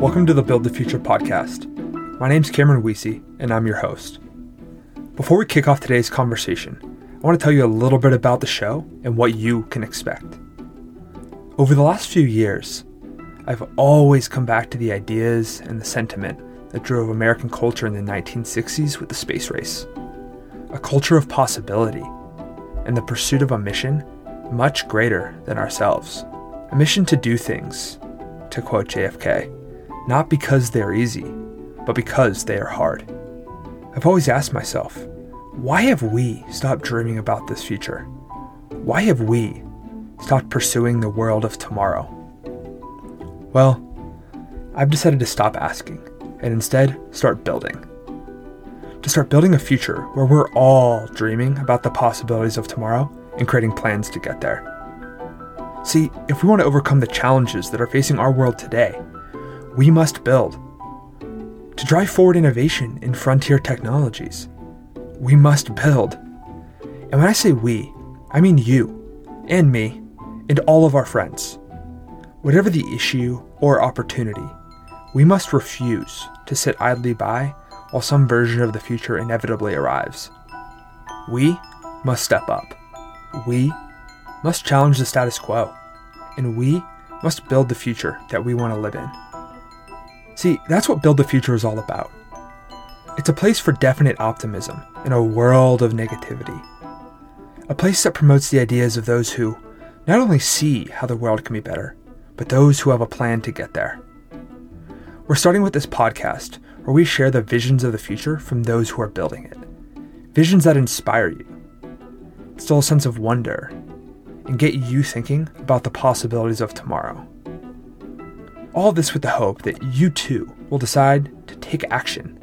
Welcome to the Build the Future podcast. My name is Cameron Weesey, and I'm your host. Before we kick off today's conversation, I want to tell you a little bit about the show and what you can expect. Over the last few years, I've always come back to the ideas and the sentiment that drove American culture in the 1960s with the space race a culture of possibility and the pursuit of a mission much greater than ourselves. A mission to do things, to quote JFK, not because they're easy, but because they are hard. I've always asked myself, why have we stopped dreaming about this future? Why have we stopped pursuing the world of tomorrow? Well, I've decided to stop asking and instead start building to start building a future where we're all dreaming about the possibilities of tomorrow and creating plans to get there. See, if we want to overcome the challenges that are facing our world today, we must build. To drive forward innovation in frontier technologies, we must build. And when I say we, I mean you, and me, and all of our friends. Whatever the issue or opportunity, we must refuse to sit idly by while some version of the future inevitably arrives. We must step up. We must challenge the status quo. And we must build the future that we want to live in. See, that's what Build the Future is all about. It's a place for definite optimism in a world of negativity. A place that promotes the ideas of those who not only see how the world can be better, but those who have a plan to get there. We're starting with this podcast where we share the visions of the future from those who are building it. Visions that inspire you, instill a sense of wonder, and get you thinking about the possibilities of tomorrow. All this with the hope that you too will decide to take action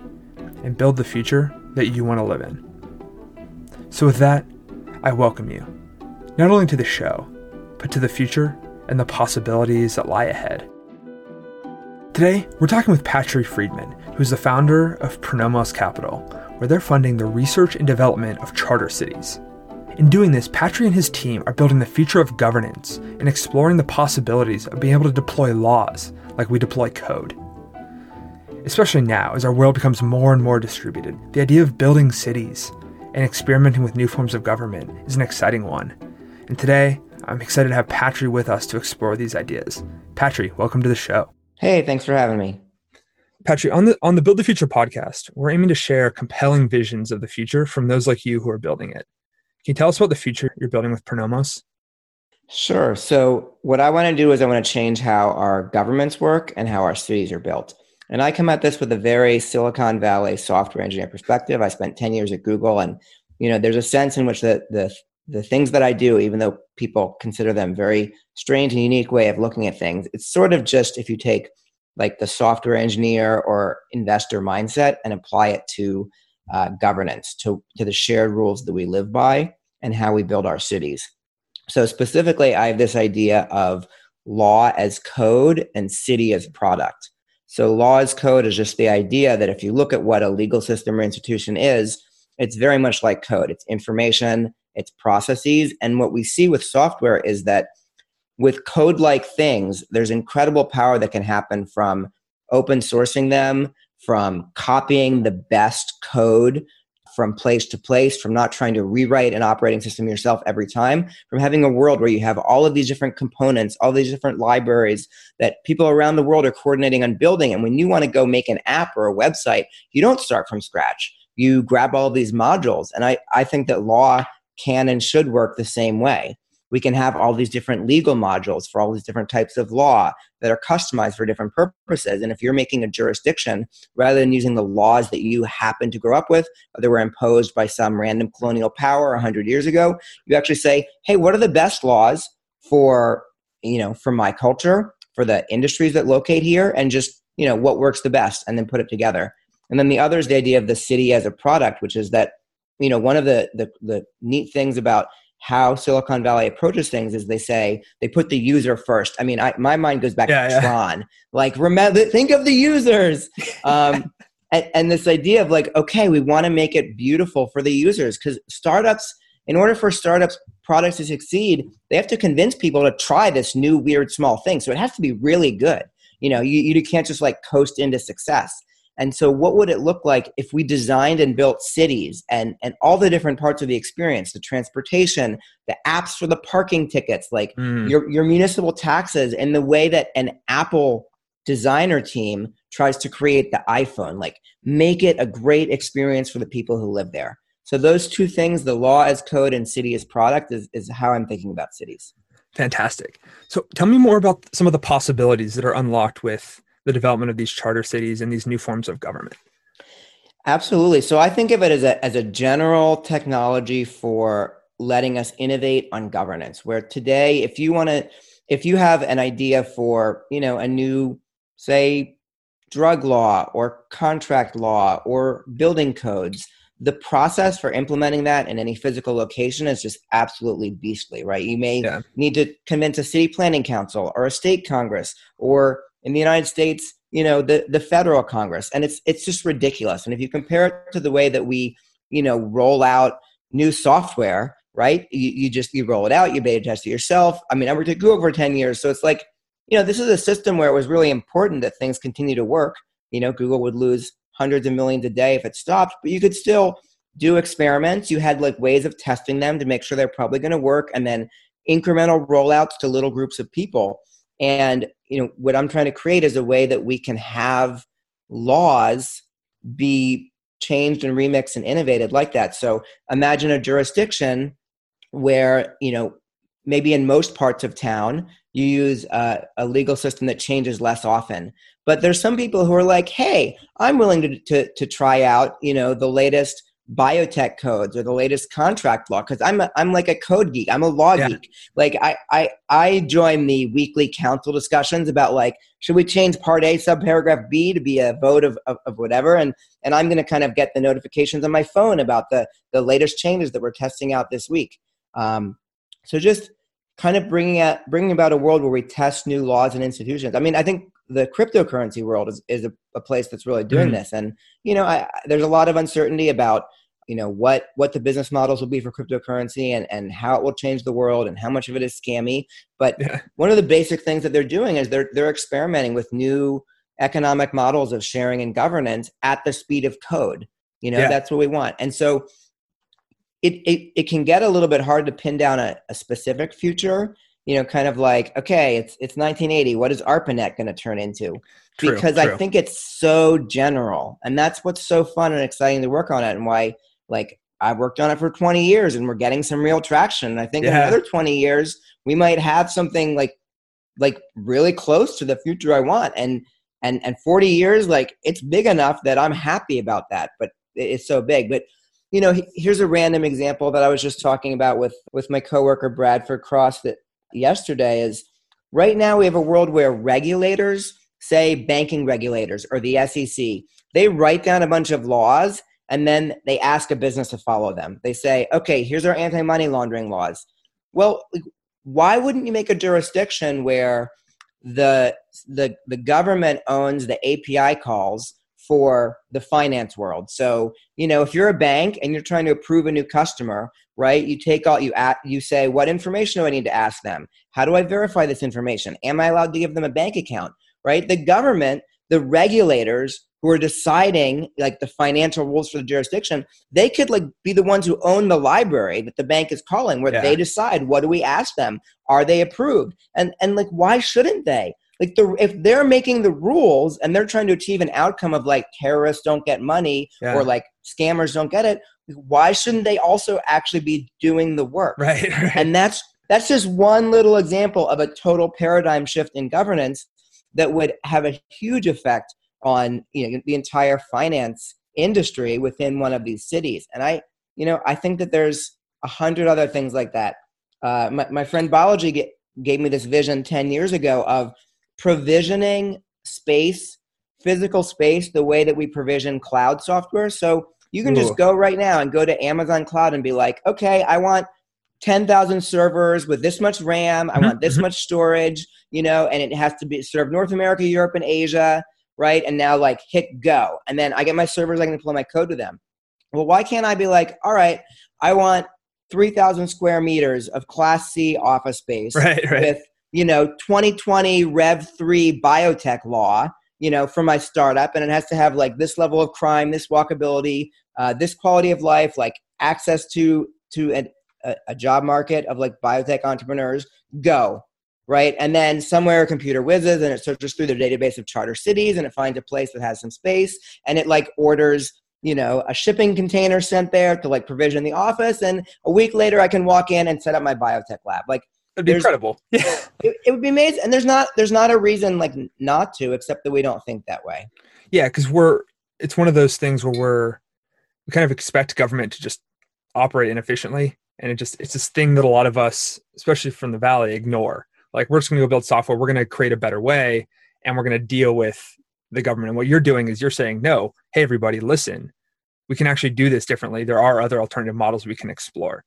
and build the future that you want to live in. So, with that, I welcome you, not only to the show, but to the future and the possibilities that lie ahead. Today, we're talking with Patri Friedman, who's the founder of Pronomos Capital, where they're funding the research and development of charter cities. In doing this, Patri and his team are building the future of governance and exploring the possibilities of being able to deploy laws like we deploy code. Especially now, as our world becomes more and more distributed, the idea of building cities and experimenting with new forms of government is an exciting one. And today, I'm excited to have Patri with us to explore these ideas. Patri, welcome to the show. Hey, thanks for having me. Patrick, on the on the Build the Future podcast, we're aiming to share compelling visions of the future from those like you who are building it. Can you tell us about the future you're building with Pronomos? Sure. So, what I want to do is I want to change how our governments work and how our cities are built. And I come at this with a very Silicon Valley software engineer perspective. I spent 10 years at Google and you know, there's a sense in which the the the things that I do, even though people consider them very strange and unique way of looking at things, it's sort of just if you take like the software engineer or investor mindset and apply it to uh, governance, to, to the shared rules that we live by and how we build our cities. So, specifically, I have this idea of law as code and city as product. So, law as code is just the idea that if you look at what a legal system or institution is, it's very much like code. It's information, it's processes. And what we see with software is that with code like things, there's incredible power that can happen from open sourcing them, from copying the best code from place to place, from not trying to rewrite an operating system yourself every time, from having a world where you have all of these different components, all these different libraries that people around the world are coordinating on building. And when you want to go make an app or a website, you don't start from scratch. You grab all these modules. And I, I think that law can and should work the same way. We can have all these different legal modules for all these different types of law that are customized for different purposes. And if you're making a jurisdiction, rather than using the laws that you happen to grow up with, or that were imposed by some random colonial power 100 years ago, you actually say, hey, what are the best laws for, you know, for my culture, for the industries that locate here, and just, you know, what works the best, and then put it together. And then the other is the idea of the city as a product, which is that you know one of the, the the, neat things about how Silicon Valley approaches things is they say they put the user first. I mean, I, my mind goes back yeah, to yeah. Tron. Like, remember, think of the users. Um, and, and this idea of like, okay, we want to make it beautiful for the users because startups, in order for startups products to succeed, they have to convince people to try this new weird small thing. So it has to be really good. you know you, you can't just like coast into success and so what would it look like if we designed and built cities and and all the different parts of the experience the transportation the apps for the parking tickets like mm. your your municipal taxes and the way that an apple designer team tries to create the iphone like make it a great experience for the people who live there. So those two things the law as code and city as product is, is how i'm thinking about cities. Fantastic. So tell me more about some of the possibilities that are unlocked with the development of these charter cities and these new forms of government? Absolutely. So I think of it as a as a general technology for letting us innovate on governance. Where today, if you want to, if you have an idea for you know a new, say, drug law or contract law or building codes, the process for implementing that in any physical location is just absolutely beastly, right? You may yeah. need to convince a city planning council or a state congress or in the United States, you know, the, the federal Congress. And it's it's just ridiculous. And if you compare it to the way that we, you know, roll out new software, right? You, you just you roll it out, you beta test it yourself. I mean, I worked at Google for 10 years. So it's like, you know, this is a system where it was really important that things continue to work. You know, Google would lose hundreds of millions a day if it stopped, but you could still do experiments. You had like ways of testing them to make sure they're probably going to work and then incremental rollouts to little groups of people. And you know what i'm trying to create is a way that we can have laws be changed and remixed and innovated like that. So imagine a jurisdiction where you know maybe in most parts of town you use a, a, legal system that changes less often. But there's some people who are like hey i'm willing to, to, to try out you know the latest biotech codes or the latest contract law because I'm a, I'm like a code geek. I'm a law yeah. geek. Like I I I join the weekly council discussions about like should we change Part A subparagraph B to be a vote of, of, of whatever and and I'm going to kind of get the notifications on my phone about the the latest changes that we're testing out this week. Um, so just kind of bringing at bringing about a world where we test new laws and institutions. I mean, I think the cryptocurrency world is, is a, a place that's really doing mm-hmm. this. And, you know, I, there's a lot of uncertainty about, you know, what, what the business models will be for cryptocurrency and, and how it will change the world and how much of it is scammy. But yeah. one of the basic things that they're doing is they're, they're experimenting with new economic models of sharing and governance at the speed of code. You know, yeah. that's what we want. And so it, it, it can get a little bit hard to pin down a, a specific future you know, kind of like, okay, it's it's 1980. What is ARPANET going to turn into? True, because true. I think it's so general, and that's what's so fun and exciting to work on it, and why like I've worked on it for 20 years, and we're getting some real traction. And I think yeah. in another 20 years, we might have something like like really close to the future I want, and and and 40 years, like it's big enough that I'm happy about that, but it's so big, but you know here's a random example that i was just talking about with with my coworker bradford cross that yesterday is right now we have a world where regulators, say banking regulators or the SEC, they write down a bunch of laws and then they ask a business to follow them. They say, okay, here's our anti money laundering laws. Well, why wouldn't you make a jurisdiction where the, the, the government owns the API calls for the finance world. So, you know, if you're a bank and you're trying to approve a new customer, right? You take all you at you say, what information do I need to ask them? How do I verify this information? Am I allowed to give them a bank account? Right? The government, the regulators who are deciding like the financial rules for the jurisdiction, they could like be the ones who own the library that the bank is calling, where yeah. they decide what do we ask them? Are they approved? And and like why shouldn't they? Like the if they're making the rules and they're trying to achieve an outcome of like terrorists don't get money yeah. or like scammers don't get it why shouldn't they also actually be doing the work? Right, right, and that's that's just one little example of a total paradigm shift in governance that would have a huge effect on you know the entire finance industry within one of these cities. And i you know i think that there's a hundred other things like that. Uh, my, my friend Balaji gave me this vision 10 years ago of provisioning space, physical space, the way that we provision cloud software. So you can just go right now and go to Amazon Cloud and be like, okay, I want 10,000 servers with this much RAM. I want this mm-hmm. much storage, you know, and it has to be serve North America, Europe, and Asia, right? And now, like, hit go. And then I get my servers, I can deploy my code to them. Well, why can't I be like, all right, I want 3,000 square meters of Class C office space right, right. with you know 2020 rev 3 biotech law you know for my startup and it has to have like this level of crime this walkability uh, this quality of life like access to to a, a job market of like biotech entrepreneurs go right? And then somewhere a computer whizzes and it searches through their database of charter cities and it finds a place that has some space and it like orders you know a shipping container sent there to like provision the office and a week later i can walk in and set up my biotech lab. Like That'd be incredible. It, it, would be amazing. And there's not there's not a reason like not to, except that we don't think that way. Yeah, because we're it's one of those things where we're we kind of expect government to just operate inefficiently. And it just it's this thing that a lot of us, especially from the valley, ignore. Like we're just gonna go build software, we're gonna create a better way, and we're gonna deal with the government. And what you're doing is you're saying, no, hey everybody, listen, we can actually do this differently. There are other alternative models we can explore.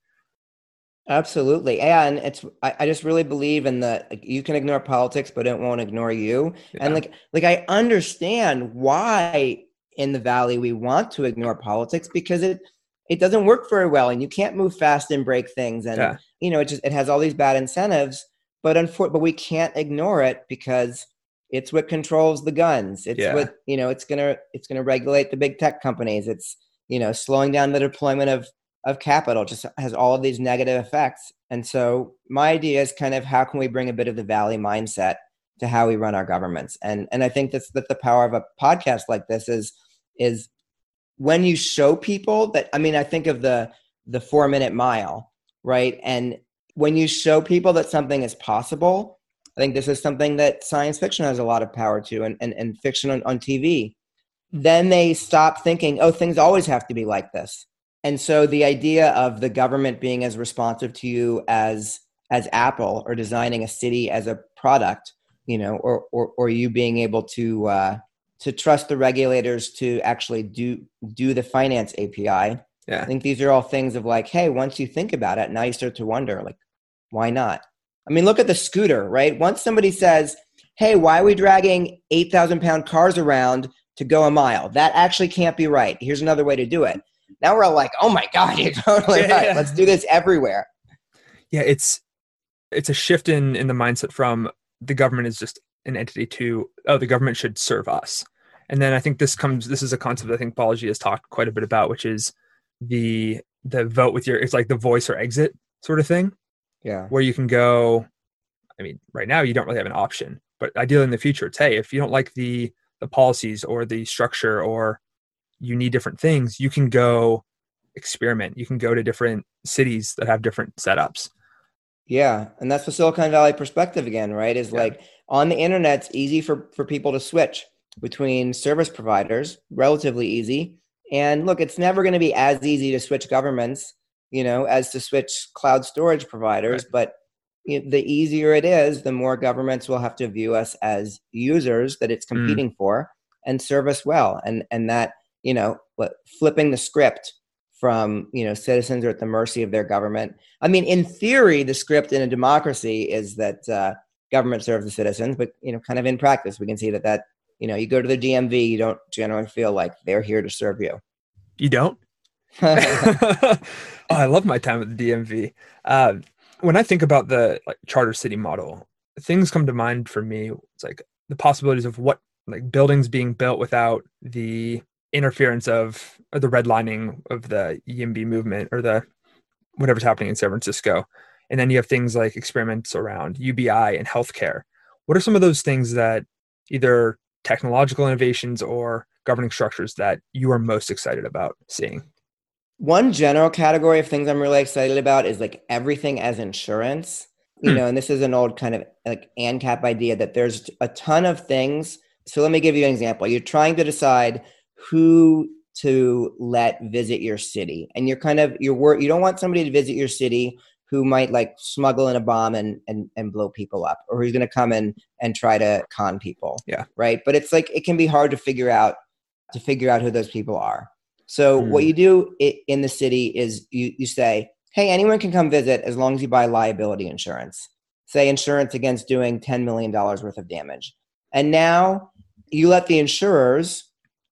Absolutely. And it's I, I, just really believe in the like, you can ignore politics, but it won't ignore you. Yeah. And like like I understand why in the valley we want to ignore politics because it it doesn't work very well and you can't move fast and break things and yeah. you know it just it has all these bad incentives but unfor- but we can't ignore it because it's what controls the guns it's yeah. what you know it's gonna it's gonna regulate the big tech companies it's you know slowing down the deployment of of capital just has all of these negative effects. And so my idea is kind of how can we bring a bit of the valley mindset to how we run our governments. And and I think that's that the power of a podcast like this is is when you show people that I mean I think of the the 4 minute mile, right? And when you show people that something is possible, I think this is something that science fiction has a lot of power to and, and, and fiction on, on TV. Mm-hmm. Then they stop thinking, oh, things always have to be like this and so the idea of the government being as responsive to you as as Apple or designing a city as a product, you know, or or, or you being able to uh, to trust the regulators to actually do do the finance API. Yeah. I think these are all things of like, hey, once you think about it, now you start to wonder, like, why not? I mean, look at the scooter, right? Once somebody says, hey, why are we dragging 8,000 pound cars around to go a mile? That actually can't be right. Here's another way to do it. Now we're all like, oh my god, you're totally yeah, right. Yeah. Let's do this everywhere. Yeah, it's it's a shift in in the mindset from the government is just an entity to oh the government should serve us. And then I think this comes this is a concept I think Balaji has talked quite a bit about, which is the the vote with your it's like the voice or exit sort of thing. Yeah. Where you can go I mean, right now you don't really have an option, but ideally in the future, it's hey, if you don't like the the policies or the structure or you need different things, you can go experiment. You can go to different cities that have different setups. Yeah, and that's the Silicon Valley perspective again, right? Is yeah. like on the internet, it's easy for for people to switch between service providers, relatively easy. And look, it's never going to be as easy to switch governments, you know, as to switch cloud storage providers. Right. But you know, the easier it is, the more governments will have to view us as users that it's mm. competing mm. for and serve us well. And and that you know, what flipping the script from you know citizens are at the mercy of their government. I mean, in theory, the script in a democracy is that uh, government serves the citizens, but you know, kind of in practice, we can see that that you know, you go to the DMV, you don't generally feel like they're here to serve you. You don't. oh, I love my time at the DMV. Uh, when I think about the like, charter city model, things come to mind for me. It's like the possibilities of what like buildings being built without the interference of the redlining of the YIMBY movement or the whatever's happening in San Francisco. And then you have things like experiments around UBI and healthcare. What are some of those things that either technological innovations or governing structures that you are most excited about seeing? One general category of things I'm really excited about is like everything as insurance. You hmm. know, and this is an old kind of like ANCAP idea that there's a ton of things. So let me give you an example. You're trying to decide who to let visit your city. And you're kind of you're wor- you don't want somebody to visit your city who might like smuggle in a bomb and and, and blow people up or who's going to come in and try to con people. Yeah. Right? But it's like it can be hard to figure out to figure out who those people are. So mm. what you do in the city is you you say hey anyone can come visit as long as you buy liability insurance. Say insurance against doing 10 million dollars worth of damage. And now you let the insurers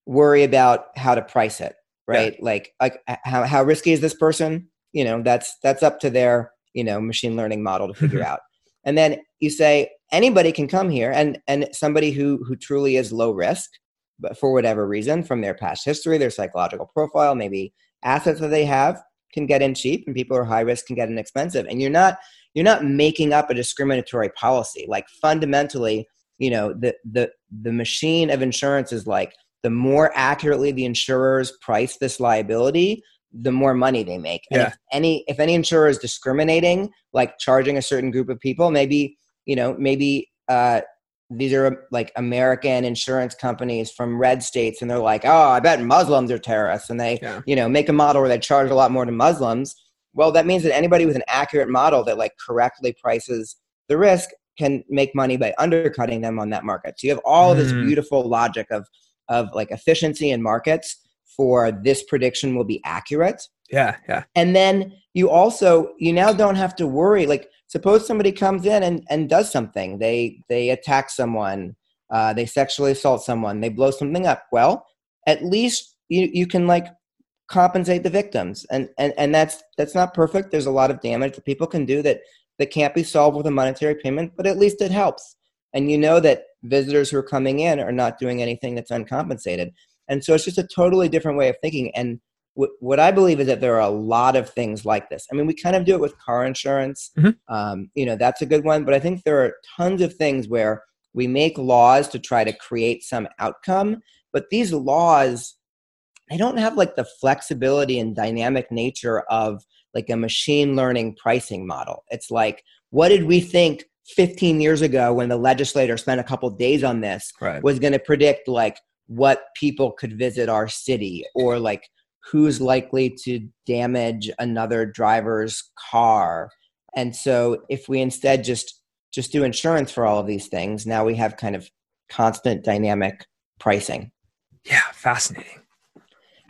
worry about how to price it, right? Yeah. Like, like how, how risky is this person? You know, that's that's up to their you know machine learning model to figure out. And then you say anybody can come here and and somebody who who truly is low risk but for whatever reason from their past history, their psychological profile, maybe assets that they have can get in cheap and people who are high risk can get in expensive. And you're not you're not making up a discriminatory policy. Like fundamentally, you know, the the the machine of insurance is like the more accurately the insurers price this liability, the more money they make. And Yeah. if any if any insurer is discriminating, like charging a certain group of people, maybe you know maybe uh, these are like American insurance companies from red states, and they're like, oh, I bet Muslims are terrorists, and they Yeah. you know make a model where they charge a lot more to Muslims. Well, that means that anybody with an accurate model that like correctly prices the risk can make money by undercutting them on that market. So you have all of this Mm. beautiful logic of of like efficiency in markets for this prediction will be accurate. Yeah, yeah. and then you also you now don't have to worry like suppose somebody comes in and, and does something. They they attack someone uh, they sexually assault someone they blow something up. Well at least you, you can like compensate the victims. And, and and that's that's not perfect. There's a lot of damage that people can do that that can't be solved with a monetary payment but at least it helps. And you know that visitors who are coming in are not doing anything that's uncompensated and so it's just a totally different way of thinking and what, what I believe is that there are a lot of things like this. I mean, we kind of do it with car insurance. Mhm. Um, you know, that's a good one. But I think there are tons of things where we make laws to try to create some outcome. But these laws, they don't have like the flexibility and dynamic nature of like a machine learning pricing model. It's like, what did we think 15 years ago when the legislator spent a couple days on this? Right. was going to predict like what people could visit our city or like who's likely to damage another driver's car and so if we instead just just do insurance for all of these things now we have kind of constant dynamic pricing Yeah, fascinating.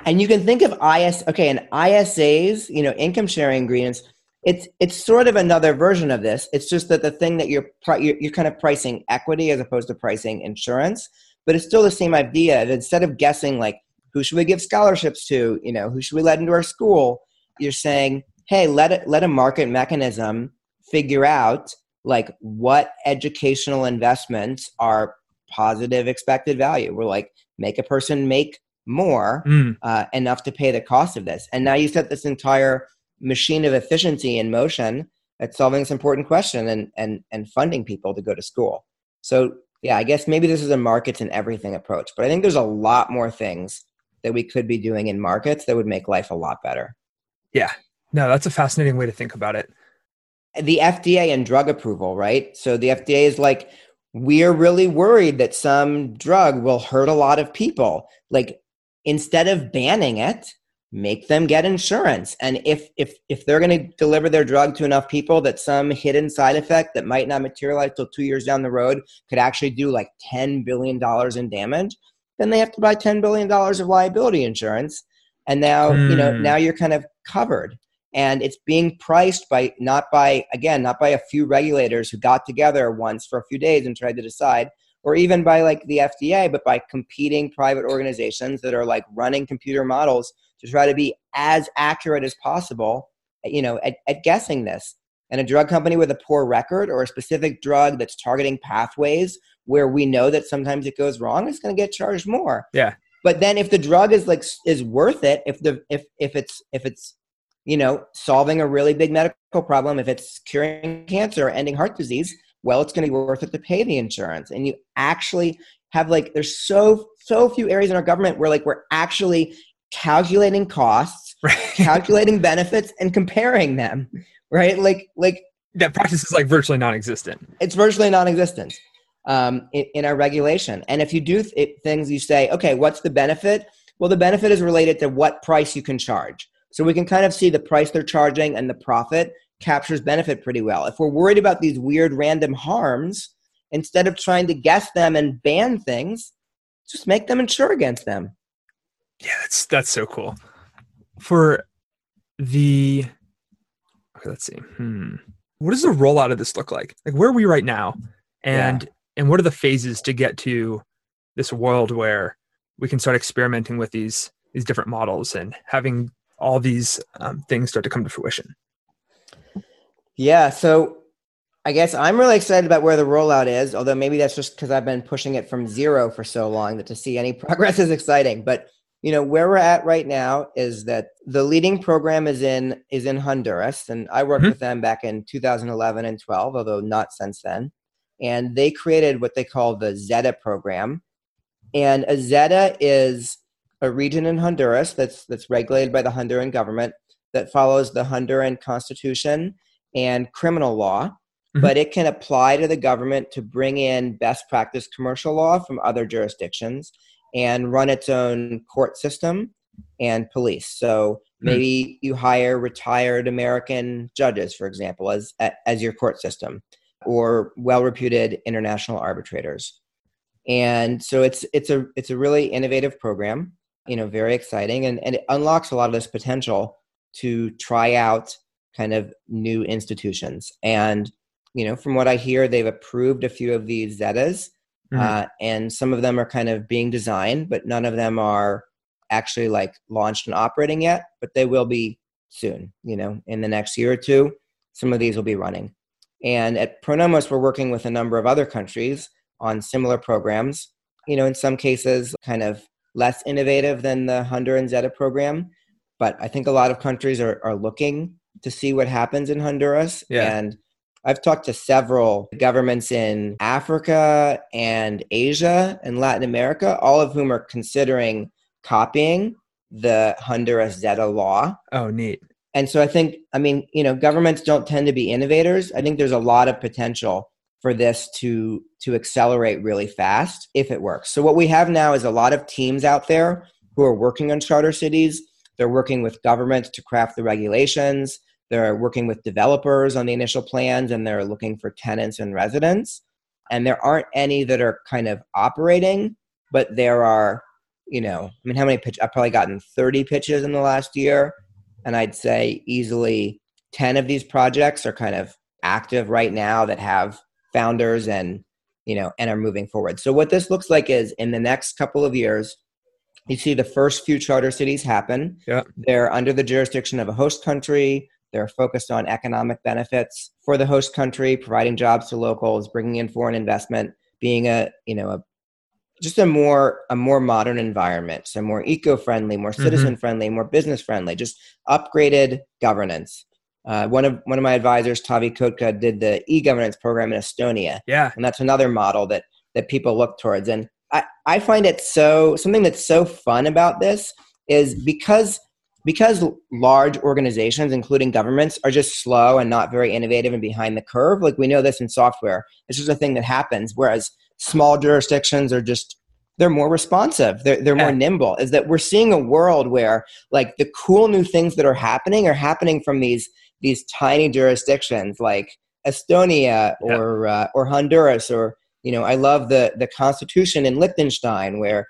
and you can think of is okay and isas you know income sharing agreements it's it's sort of another version of this. It's just that the thing that you're pri- you're, you're kind of pricing equity as opposed to pricing insurance but it's still the same idea that instead of guessing like who should we give scholarships to? You know who should we let into our school? You're saying hey let it let a market mechanism figure out like what educational investments are positive expected value. We're like make a person make more Mm, uh, enough to pay the cost of this. And now you set this entire machine of efficiency in motion that's solving this important question and, and, and funding people to go to school. So, yeah, I guess maybe this is a markets and everything approach, but I think there's a lot more things that we could be doing in markets that would make life a lot better. Yeah, no, that's a fascinating way to think about it. the FDA and drug approval, right? So the FDA is like, we're really worried that some drug will hurt a lot of people. Like, instead of banning it, make them get insurance. And if if if they're going to deliver their drug to enough people that some hidden side effect that might not materialize till two years down the road could actually do like ten billion dollars in damage, then they have to buy ten billion dollars of liability insurance. And now you know Hmm. now you're kind of covered and it's being priced by not by again not by a few regulators who got together once for a few days and tried to decide or even by like the FDA but by competing private organizations that are like running computer models to try to be as accurate as possible you know at, at guessing this. And a drug company with a poor record or a specific drug that's targeting pathways where we know that sometimes it goes wrong is going to get charged more. Yeah. but then if the drug is like is worth it if the if if it's if it's you know solving a really big medical problem if it's curing cancer or ending heart disease well it's going to be worth it to pay the insurance. And you actually have like there's so so few areas in our government where like we're actually calculating costs Right. calculating benefits and comparing them right like like that practice is like virtually non-existent. it's virtually non-existent um, in, in our regulation. And if you do th- things, you say, okay, what's the benefit? Well, the benefit is related to what price you can charge. So we can kind of see the price they're charging and the profit captures benefit pretty well. If we're worried about these weird random harms, instead of trying to guess them and ban things, just make them insure against them. Yeah, that's that's so cool. For the okay, let's see. Hmm. What does the rollout of this look like? Like where are we right now? And and what are the phases to get to this world where we can start experimenting with these these different models and having all these um, things start to come to fruition? Yeah. So I guess I'm really excited about where the rollout is, although maybe that's just because I've been pushing it from zero for so long that to see any progress is exciting. But you know where we're at right now is that the leading program is in is in Honduras, and I worked mm-hmm. with them back in 2011 and 12, although not since then. And they created what they call the ZEDE program, and a ZEDE is a region in Honduras that's that's regulated by the Honduran government that follows the Honduran constitution and criminal law mm-hmm. but it can apply to the government to bring in best practice commercial law from other jurisdictions and run its own court system and police. So hmm. maybe you hire retired American judges, for example, as as your court system, or well-reputed international arbitrators. And so it's it's a it's a really innovative program, you know, very exciting, and, and it unlocks a lot of this potential to try out kind of new institutions. And you know, from what I hear, they've approved a few of these ZEDEs, mm-hmm. uh, and some of them are kind of being designed, but none of them are actually like launched and operating yet. But they will be soon. You know, in the next year or two, some of these will be running. And at Pronomos, we're working with a number of other countries on similar programs. You know, in some cases, kind of less innovative than the Honduran ZEDE program, but I think a lot of countries are, are looking to see what happens in Honduras. Yeah. And I've talked to several governments in Africa and Asia and Latin America, all of whom are considering copying the Honduras ZEDE law. Oh, neat. And so I think, I mean, you know, governments don't tend to be innovators. I think there's a lot of potential for this to to accelerate really fast if it works. So what we have now is a lot of teams out there who are working on charter cities. They're working with governments to craft the regulations. They're working with developers on the initial plans and they're looking for tenants and residents. And there aren't any that are kind of operating, but there are, you know, I mean, how many pitches? I've probably gotten 30 pitches in the last year. And I'd say easily 10 of these projects are kind of active right now that have founders and, you know, and are moving forward. So what this looks like is in the next couple of years, you see the first few charter cities happen. Yeah. They're under the jurisdiction of a host country they're focused on economic benefits for the host country, providing jobs to locals, bringing in foreign investment, being a you know a just a more a more modern environment, so more eco-friendly, more mm-hmm. citizen-friendly, more business-friendly, just upgraded governance. Uh, one of one of my advisors, Taavi Kotka, did the e-governance program in Estonia. Yeah, and that's another model that that people look towards. And I I find it so something that's so fun about this is because because large organizations, including governments, are just slow and not very innovative and behind the curve. Like we know this in software, it's just a thing that happens. Whereas small jurisdictions are just they're more responsive they're, they're yeah. more nimble is that we're seeing a world where like the cool new things that are happening are happening from these these tiny jurisdictions like estonia or yeah. uh, or honduras or you know i love the the constitution in liechtenstein where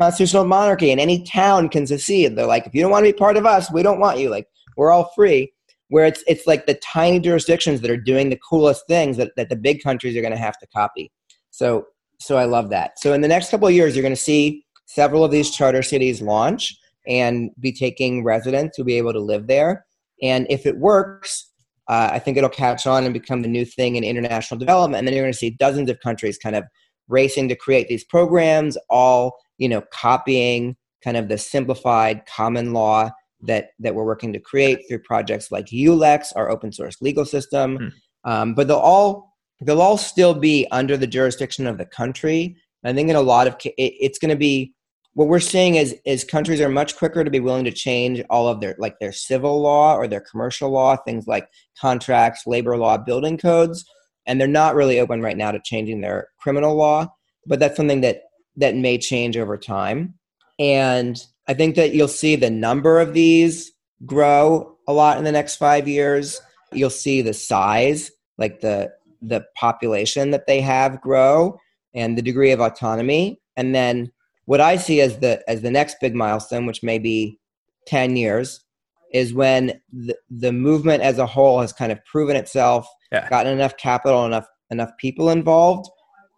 constitutional monarchy and any town can secede. They're like, if you don't want to be part of us, we don't want you. Like, we're all free. Where it's it's like the tiny jurisdictions that are doing the coolest things that, that the big countries are going to have to copy. So so I love that. So in the next couple of years, you're going to see several of these charter cities launch and be taking residents who'll be able to live there. And if it works, uh, I think it'll catch on and become the new thing in international development. And then you're going to see dozens of countries kind of racing to create these programs, all you know, copying kind of the simplified common law that that we're working to create through projects like ULEX, our open source legal system. Hmm. Um, but they'll all they'll all still be under the jurisdiction of the country. I think in a lot of it, it's going to be what we're seeing is is countries are much quicker to be willing to change all of their like their civil law or their commercial law, things like contracts, labor law, building codes, and they're not really open right now to changing their criminal law. But that's something that that may change over time. And I think that you'll see the number of these grow a lot in the next five years. You'll see the size, like the the population that they have grow and the degree of autonomy. And then what I see as the as the next big milestone, which may be 10 years, is when the, the movement as a whole has kind of proven itself, yeah. gotten enough capital, enough enough people involved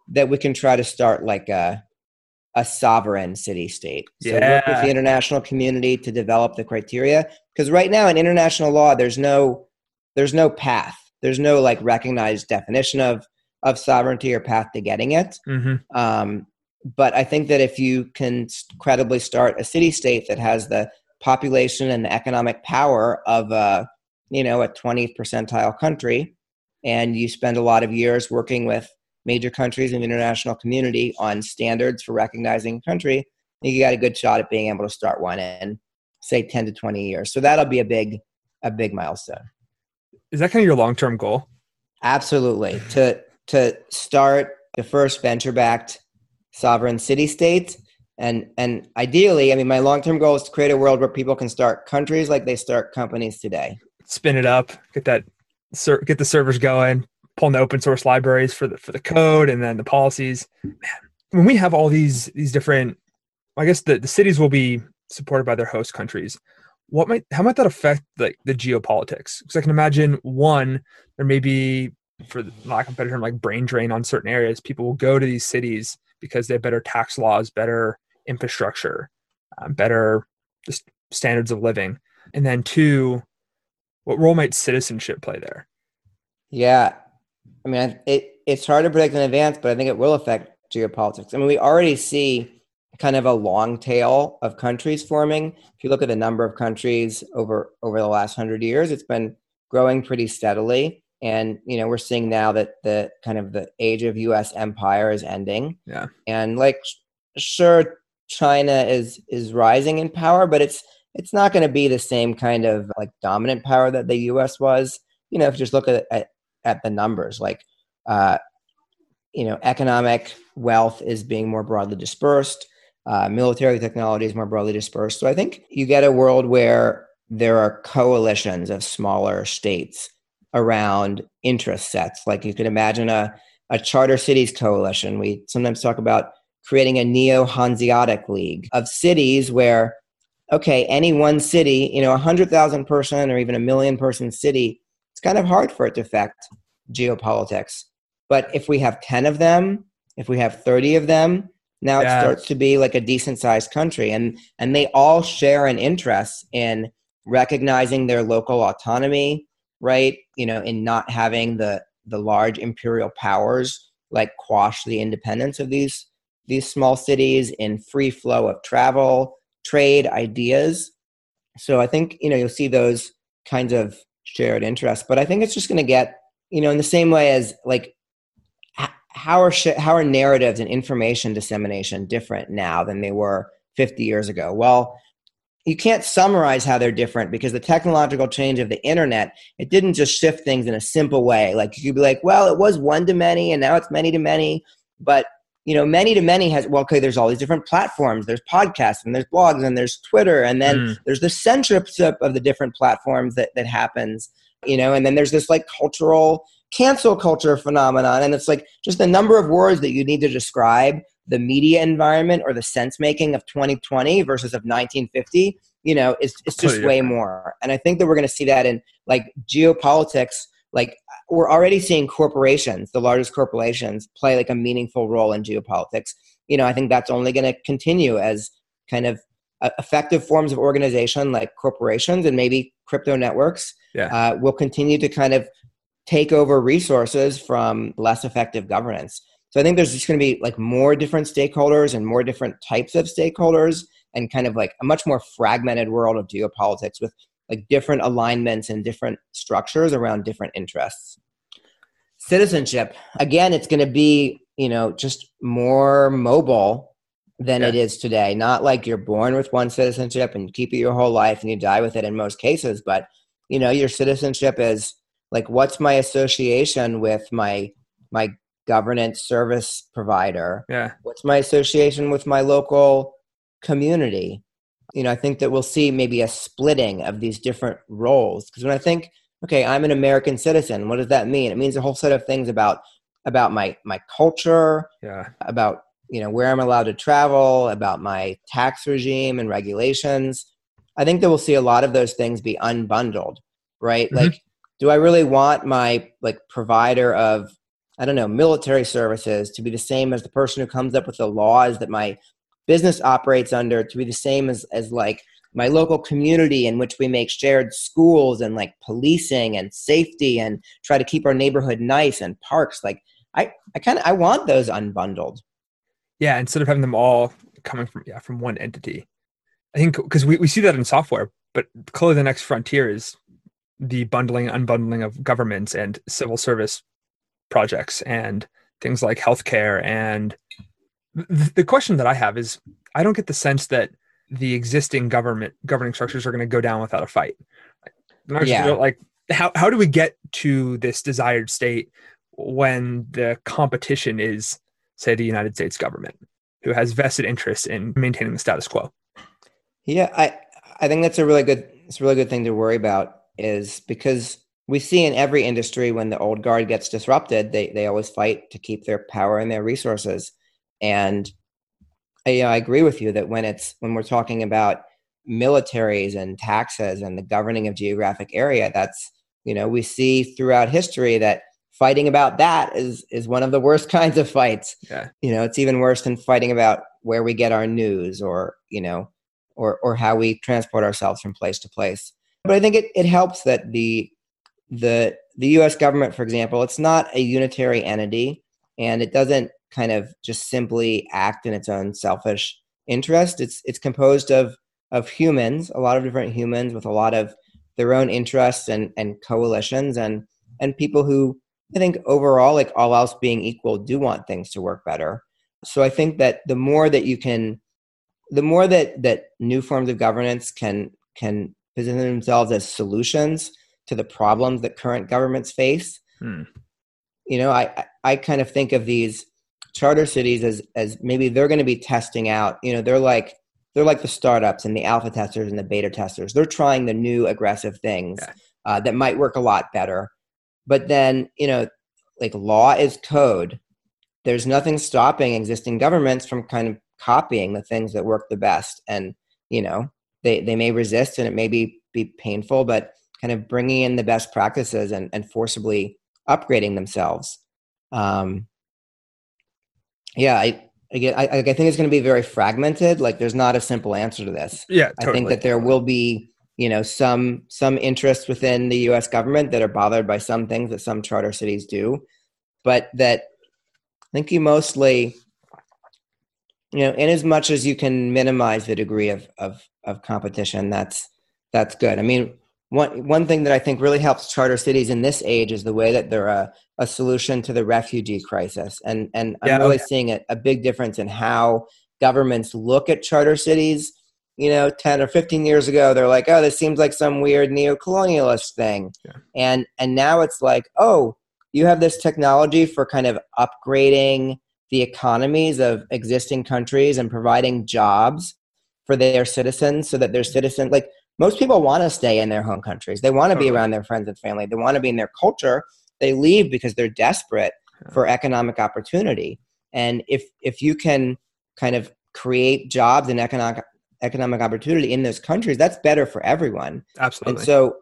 that we can try to start like a a sovereign city state. So yeah. work with the international community to develop the criteria. Because right now in international law, there's no there's no path. there's no like recognized definition of of sovereignty or path to getting it. Mm-hmm. Um, but I think that if you can credibly start a city state that has the population and the economic power of a you know a 20th percentile country, and you spend a lot of years working with major countries in the international community on standards for recognizing a country, you got a good shot at being able to start one in say 10 to 20 years. So that'll be a big a big milestone. Is that kind of your long term goal? Absolutely. to to start the first venture backed sovereign city state and and ideally i mean my long-term goal is to create a world where people can start countries like they start companies today spin it up get that get the servers going pulling the open source libraries for the for the code and then the policies. Man, when we have all these these different i guess the, the cities will be supported by their host countries. What might how might that affect like the geopolitics? Because i can imagine one there may be for lack of a better term like brain drain on certain areas. People will go to these cities because they have better tax laws better infrastructure um, better just standards of living. And then two what role might citizenship play there? Yeah i mean it, it's hard to predict in advance but i think it will affect geopolitics i mean we already see kind of a long tail of countries forming. If you look at the number of countries over over the last hundred years, it's been growing pretty steadily. And you know, we're seeing now that the kind of the age of U.S. empire is ending. Yeah. And like, sure, China is is rising in power, but it's it's not going to be the same kind of like dominant power that the U.S. was. You know, if you just look at at, at the numbers, like. Uh, you know, economic wealth is being more broadly dispersed uh, military technology is more broadly dispersed. So I think you get a world where there are coalitions of smaller states around interest sets. Like you could imagine a, a charter cities coalition. We sometimes talk about creating a neo Hanseatic league of cities where, okay, any one city, you know, a 100,000 person or even a million person city, it's kind of hard for it to affect geopolitics. But if we have 10 of them, if we have 30 of them, now yeah. it starts to be like a decent sized country and and they all share an interest in recognizing their local autonomy right you know in not having the the large imperial powers like quash the independence of these these small cities in free flow of travel trade ideas so i think you know you'll see those kinds of shared interest. but i think it's just going to get you know in the same way as like how are sh- how are narratives and information dissemination different now than they were 50 years ago? Well, you can't summarize how they're different because the technological change of the internet it didn't just shift things in a simple way like you could be like well it was one to many and now it's many to many but you know many to many has well okay there's all these different platforms there's podcasts and there's blogs and there's twitter and then mm. there's the censorship of the different platforms that that happens you know and then there's this like cultural cancel culture phenomenon. And it's like just the number of words that you need to describe the media environment or the sense making of 2020 versus of 1950, you know, it's, it's just way more. And I think that we're going to see that in like geopolitics. Like we're already seeing corporations, the largest corporations, play like a meaningful role in geopolitics. You know, I think that's only going to continue as kind of uh, effective forms of organization like corporations and maybe crypto networks yeah. uh, will continue to kind of take over resources from less effective governance. So I think there's just going to be like more different stakeholders and more different types of stakeholders and kind of like a much more fragmented world of geopolitics with like different alignments and different structures around different interests. Citizenship, again, it's going to be, you know, just more mobile than yeah. it is today. Not like you're born with one citizenship and keep it your whole life and you die with it in most cases, but you know, your citizenship is like what's my association with my my governance service provider yeah what's my association with my local community you know i think that we'll see maybe a splitting of these different roles. Because when i think okay i'm an american citizen what does that mean? It means a whole set of things about about my my culture yeah. about you know where i'm allowed to travel about my tax regime and regulations. I think that we'll see a lot of those things be unbundled right? Mm-hmm. like do I really want my like provider of I don't know military services to be the same as the person who comes up with the laws that my business operates under to be the same as as like my local community in which we make shared schools and like policing and safety and try to keep our neighborhood nice and parks. Like i i kind of i want those unbundled. Yeah instead of having them all coming from yeah from one entity. I think because we, we see that in software but clearly the next frontier is the bundling unbundling of governments and civil service projects and things like healthcare and the question that i have is i don't get the sense that the existing government governing structures are going to go down without a fight. Yeah. Like how how do we get to this desired state when the competition is, say, the United States government, who has vested interest in maintaining the status quo? Yeah, I I think that's a really good it's a really good thing to worry about is because we see in every industry when the old guard gets disrupted, they they always fight to keep their power and their resources. And uh, I, I agree with you that when it's when we're talking about militaries and taxes and the governing of geographic area, that's you know we see throughout history that fighting about that is is one of the worst kinds of fights. Yeah. You know, it's even worse than fighting about where we get our news or, you know, or or how we transport ourselves from place to place. But I think it, it helps that the the the US government, for example, it's not a unitary entity and it doesn't kind of just simply act in its own selfish interest. It's it's composed of of humans, a lot of different humans with a lot of their own interests and and coalitions and and people who I think overall, like all else being equal, do want things to work better. So I think that the more that you can, the more that that new forms of governance can can position themselves as solutions to the problems that current governments face. Hmm. You know, I I kind of think of these charter cities as as maybe they're going to be testing out you know they're like they're like the startups and the alpha testers and the beta testers. They're trying the new aggressive things yeah. uh, that might work a lot better. But then you know like law is code. There's nothing stopping existing governments from kind of copying the things that work the best. And you know they they may resist and it may be be painful but kind of bringing in the best practices and, and forcibly upgrading themselves. Um, yeah, I again, I, I think it's going to be very fragmented. Like, there's not a simple answer to this. Yeah, totally. I think that there will be, you know, some some interests within the U.S. government that are bothered by some things that some charter cities do, but that I think you mostly, you know, in as much as you can minimize the degree of of of competition, that's that's good. I mean, one one thing that I think really helps charter cities in this age is the way that they're a, a solution to the refugee crisis, and and I'm really seeing a, a big difference in how governments look at charter cities. You know, ten or fifteen years ago, they're like, "Oh, this seems like some weird neo-colonialist thing," yeah. and and now it's like, "Oh, you have this technology for kind of upgrading the economies of existing countries and providing jobs for their citizens, so that their citizens like." Most people want to stay in their home countries. They want to be around their friends and family. They want to be in their culture. They leave because they're desperate for economic opportunity. And if if you can kind of create jobs and economic economic opportunity in those countries, that's better for everyone. Absolutely. And so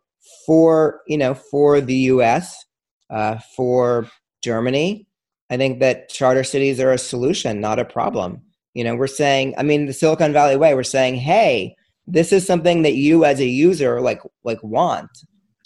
for you know for the U.S. Uh, for Germany, I think that charter cities are a solution, not a problem. You know, we're saying, I mean, the Silicon Valley way, we're saying, hey, this is something that you as a user like like want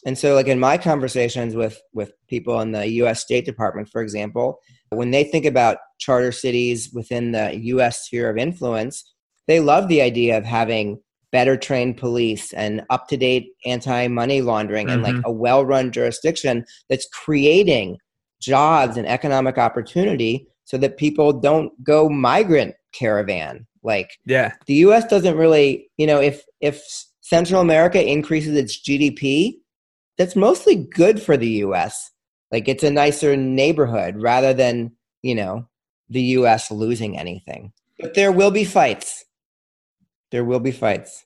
and so like in my conversations with with people in the us state department for example when they think about charter cities within the us sphere of influence they love the idea of having better trained police and up to date anti money laundering mm-hmm. and like mm-hmm. a well run jurisdiction that's creating jobs and economic opportunity so that people don't go migrant caravan like yeah. The US doesn't really, you know, if if Central America increases its GDP, that's mostly good for the US. Like it's a nicer neighborhood rather than, you know, the US losing anything. But there will be fights. There will be fights.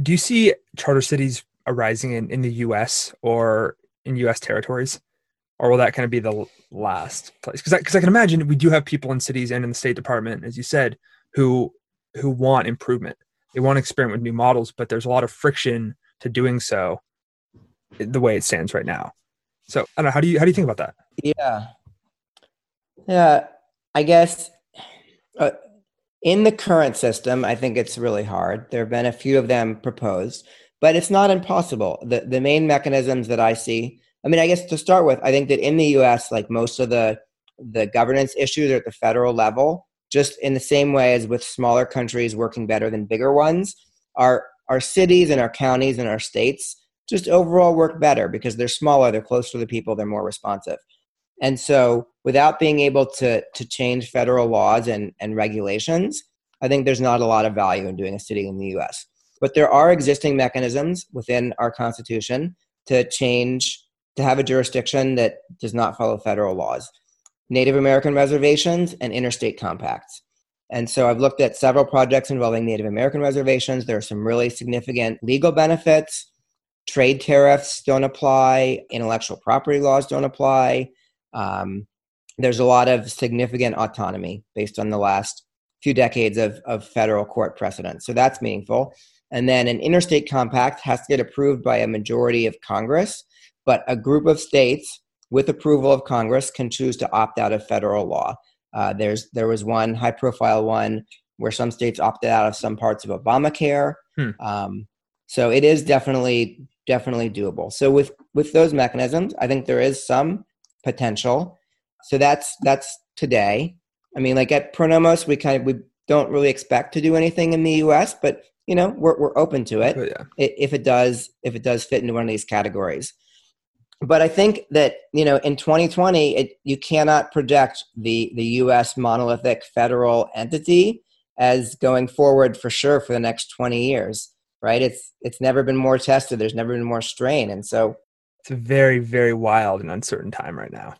Do you see charter cities arising in, in the US or in US territories? Or will that kind of be the last place? Because I, I can imagine we do have people in cities and in the State Department, as you said, who who want improvement. They want to experiment with new models, but there's a lot of friction to doing so the way it stands right now. So I don't know. How do you how do you think about that? Yeah, yeah. I guess uh, in the current system, I think it's really hard. There have been a few of them proposed, but it's not impossible. The the main mechanisms that I see, I mean, I guess to start with, I think that in the US, like most of the the governance issues are at the federal level, just in the same way as with smaller countries working better than bigger ones, our our cities and our counties and our states just overall work better because they're smaller, they're closer to the people, they're more responsive. And so without being able to to change federal laws and, and regulations, I think there's not a lot of value in doing a city in the US. But there are existing mechanisms within our constitution to change to have a jurisdiction that does not follow federal laws. Native American reservations and interstate compacts. And so I've looked at several projects involving Native American reservations. There are some really significant legal benefits. Trade tariffs don't apply, intellectual property laws don't apply. Um, there's a lot of significant autonomy based on the last few decades of, of federal court precedent. So that's meaningful. And then an interstate compact has to get approved by a majority of Congress, but a group of states with approval of Congress can choose to opt out of federal law. Uh, there's there was one high profile one where some states opted out of some parts of Obamacare. Hmm. Um, so it is definitely definitely doable. So with with those mechanisms, I think there is some potential. So that's that's today. I mean, like at Pronomos, we kind of we don't really expect to do anything in the U.S., but you know we're we're open to it oh, yeah. if it does if it does fit into one of these categories. But I think that you know in 2020, it, you cannot project the the U.S. monolithic federal entity as going forward for sure for the next 20 years. Right? It's it's never been more tested. There's never been more strain, and so it's a very very wild and uncertain time right now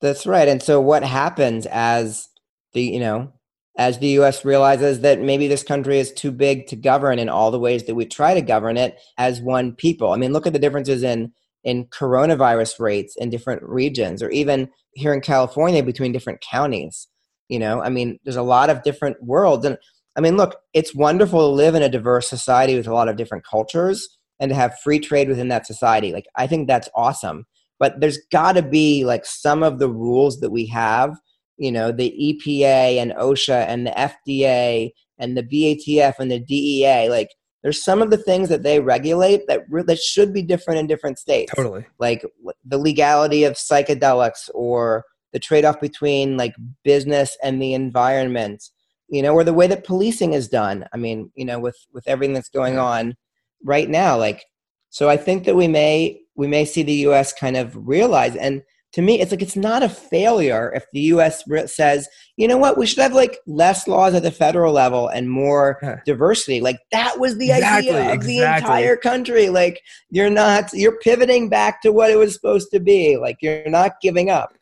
that's right and so what happens as the you know as the US realizes that maybe this country is too big to govern in all the ways that we try to govern it as one people. I mean, look at the differences in in coronavirus rates in different regions or even here in California between different counties. You know, I mean, there's a lot of different worlds and I mean, look, it's wonderful to live in a diverse society with a lot of different cultures and to have free trade within that society. Like, I think that's awesome. But there's got to be like some of the rules that we have, you know, the EPA and OSHA and the FDA and the BATF and the DEA. Like, there's some of the things that they regulate that re- that should be different in different states. Totally. Like the legality of psychedelics or the trade-off between like business and the environment you know or the way that policing is done i mean you know with with everything that's going on right now like so i think that we may we may see the us kind of realize and to me it's like it's not a failure if the us says you know what we should have like less laws at the federal level and more yeah. diversity. Like that was the exactly, idea of exactly. the entire country. Like you're not you're pivoting back to what it was supposed to be. Like you're not giving up.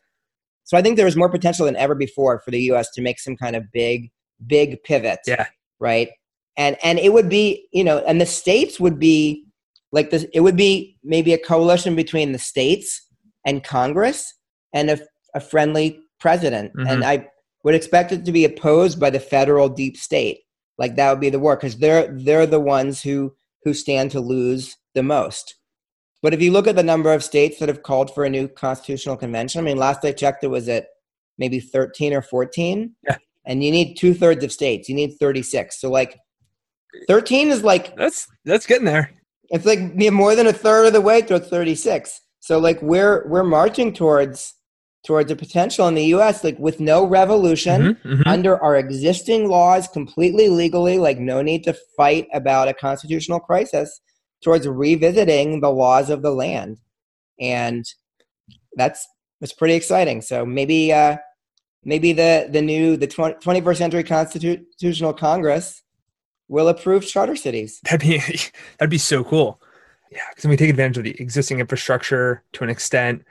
So i think there is more potential than ever before for the us to make some kind of big big pivot yeah. right? And and it would be you know and the states would be like this it would be maybe a coalition between the states and congress and a, a friendly president mm-hmm. and i would expect it to be opposed by the federal deep state like that would be the war because they're they're the ones who who stand to lose the most but if you look at the number of states that have called for a new constitutional convention i mean last i checked it was at maybe 13 or 14 yeah. and you need two-thirds of states you need 36 so like 13 is like that's that's getting there. It's like more than a third of the way to 36. So like we're we're marching towards towards a potential in the US like with no revolution mm-hmm, mm-hmm. under our existing laws completely legally like no need to fight about a constitutional crisis towards revisiting the laws of the land. And that's that's pretty exciting. So maybe uh maybe the the new the 20, 21st century constitutional congress will approve charter cities. That'd be that'd be so cool. Yeah, because we take advantage of the existing infrastructure to an extent.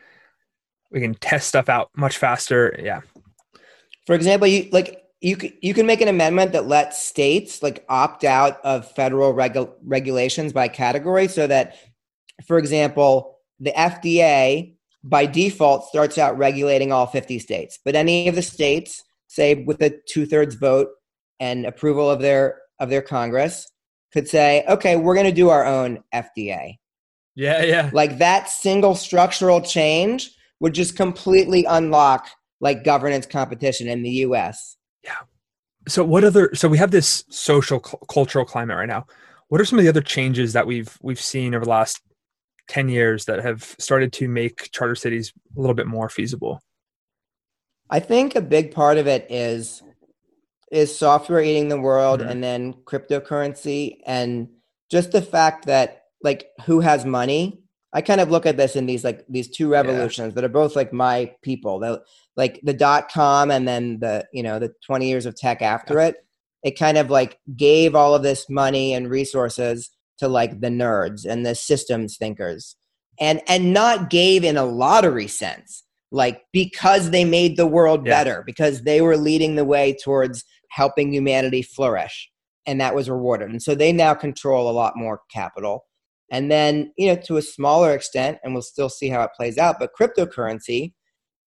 We can test stuff out much faster. Yeah. For example, you like you you can make an amendment that lets states like opt out of federal regu- regulations by category so that for example the fda by default starts out regulating all 50 states but any of the states say with a two-thirds vote and approval of their of their Congress could say, okay, we're going to do our own FDA. Yeah, yeah. Like that single structural change would just completely unlock like governance competition in the US. Yeah. So what other so we have this social cu- cultural climate right now. What are some of the other changes that we've we've seen over the last 10 years that have started to make charter cities a little bit more feasible? I think a big part of it is is software eating the world Mhm. and then cryptocurrency. And just the fact that like who has money i kind of look at this in these like these two revolutions that are both like my people. The, like the dot com and then the you know the 20 years of tech after it it kind of like gave all of this money and resources to like the nerds and the systems thinkers. And and not gave in a lottery sense like because they made the world Yeah. better because they were leading the way towards helping humanity flourish and that was rewarded. And so they now control a lot more capital. And then you know to a smaller extent and we'll still see how it plays out but cryptocurrency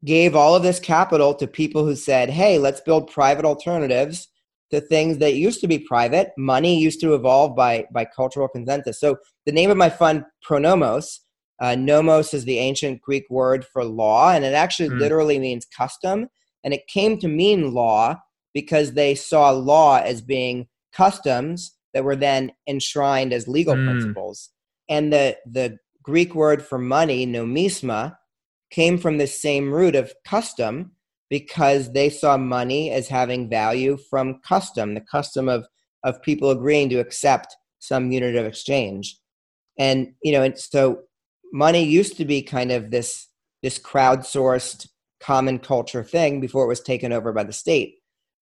gave all of this capital to people who said hey let's build private alternatives to things that used to be private. Money used to evolve by by cultural consensus. So the name of my fund pronomos uh, nomos is the ancient greek word for law and it actually Hmm. literally means custom and it came to mean law because they saw law as being customs that were then enshrined as legal Mm. principles. And the, the Greek word for money, nomisma, came from the same root of custom because they saw money as having value from custom, the custom of, of people agreeing to accept some unit of exchange. And, you know, and so money used to be kind of this, this crowdsourced common culture thing before it was taken over by the state.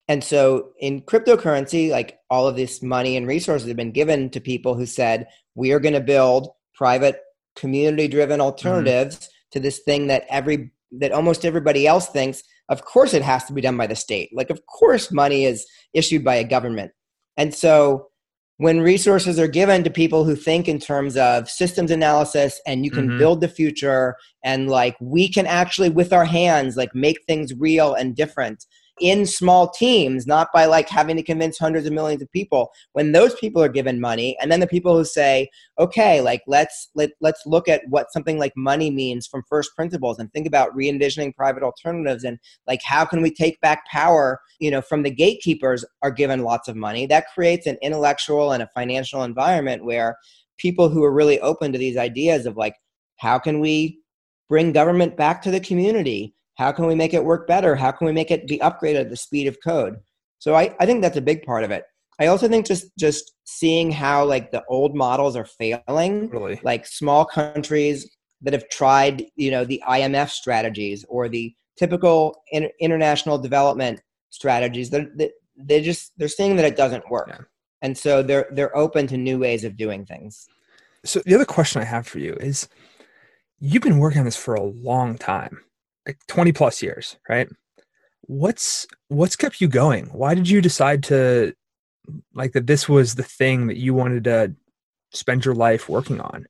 And so in cryptocurrency, like all of this money and resources have been given to people who said, we are going to build private community driven alternatives to this thing that every that almost everybody else thinks of course it has to be done by the state. Like of course money is issued by a government. And so when resources are given to people who think in terms of systems analysis and you can Mhm. build the future and like we can actually with our hands like make things real and different in small teams not by like having to convince hundreds of millions of people when those people are given money and then the people who say okay like let's let, let's look at what something like money means from first principles and think about re-envisioning private alternatives and like how can we take back power you know from the gatekeepers are given lots of money. That creates an intellectual and a financial environment where people who are really open to these ideas of like how can we bring government back to the community how can we make it work better? How can we make it be upgraded at the speed of code? So I, I think that's a big part of it. I also think just just seeing how like the old models are failing like small countries that have tried you know the imf strategies or the typical in, international development strategies they're, they they just they're seeing that it doesn't work. Yeah. and so they're they're open to new ways of doing things. So the other question I have for you is you've been working on this for a long time, like 20 plus years, right? What's what's kept you going? Why did you decide to like that this was the thing that you wanted to spend your life working on?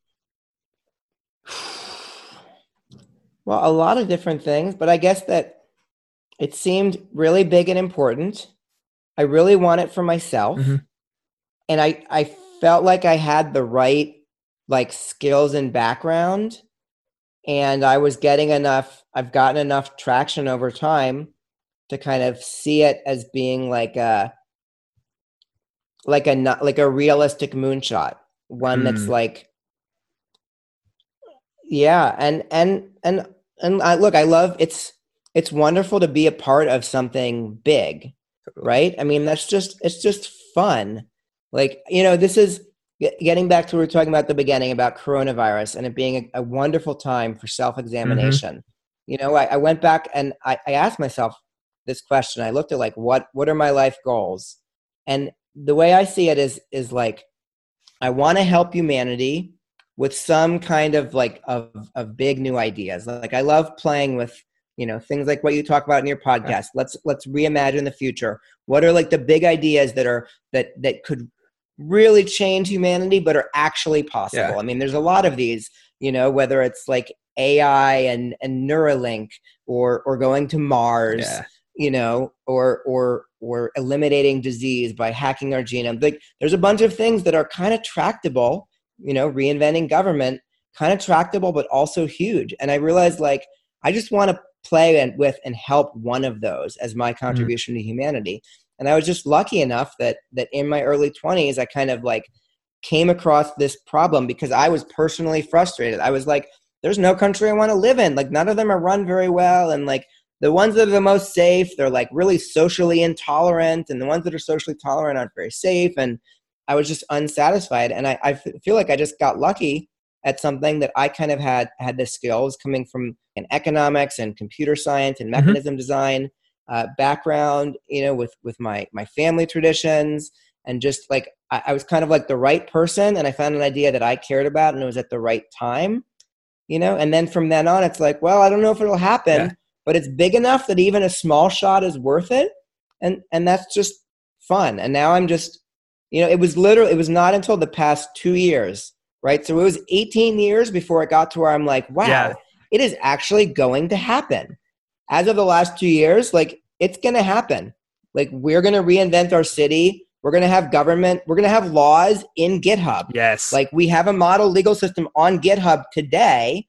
well a lot of different things but i guess that it seemed really big and important i really want it for myself Mhm. and i i felt like i had the right like skills and background and i was getting enough i've gotten enough traction over time to kind of see it as being like a like a not like a realistic moonshot one that's Mm. like yeah and and and and I, look i love it's it's wonderful to be a part of something big right? I mean that's just it's just fun. Like you know this is getting back to what we were talking about at the beginning about coronavirus and it being a, a wonderful time for self-examination you know I, I went back and I, I asked myself this question. I looked at like what what are my life goals? And the way i see it is is like i want to help humanity with some kind of like of, of big new ideas. Like i love playing with you know things like what you talk about in your podcast. Let's let's reimagine the future. What are like the big ideas that are that that could really change humanity but are actually possible? Yeah. i mean there's a lot of these you know whether it's like ai and and neuralink or or going to mars Yeah. you know or or or eliminating disease by hacking our genome like there's a bunch of things that are kind of tractable you know reinventing government kind of tractable but also huge and i realized like i just want to play and with and help one of those as my mm-hmm. contribution to humanity And I was just lucky enough that that in my early 20s I kind of like came across this problem because I was personally frustrated. I was like there's no country I want to live in. Like none of them are run very well and like the ones that are the most safe, they're like really socially intolerant and the ones that are socially tolerant aren't very safe and I was just unsatisfied and I, I feel like I just got lucky at something that I kind of had had the skills coming from an economics and computer science and mm-hmm. mechanism mm-hmm. design uh, background, you know, with with my my family traditions and just like I, I, was kind of like the right person and I found an idea that I cared about and it was at the right time, you know. And then from then on, it's like, well, I don't know if it'll happen, yeah. but it's big enough that even a small shot is worth it, and and that's just fun. And now I'm just, you know, it was literally it was not until the past two years right? So it was 18 years before it got to where I'm like, wow, yeah. it is actually going to happen. As of the last two years, like it's going to happen. Like we're going to reinvent our city. We're going to have government. We're going to have laws in GitHub. Yes. Like we have a model legal system on GitHub today.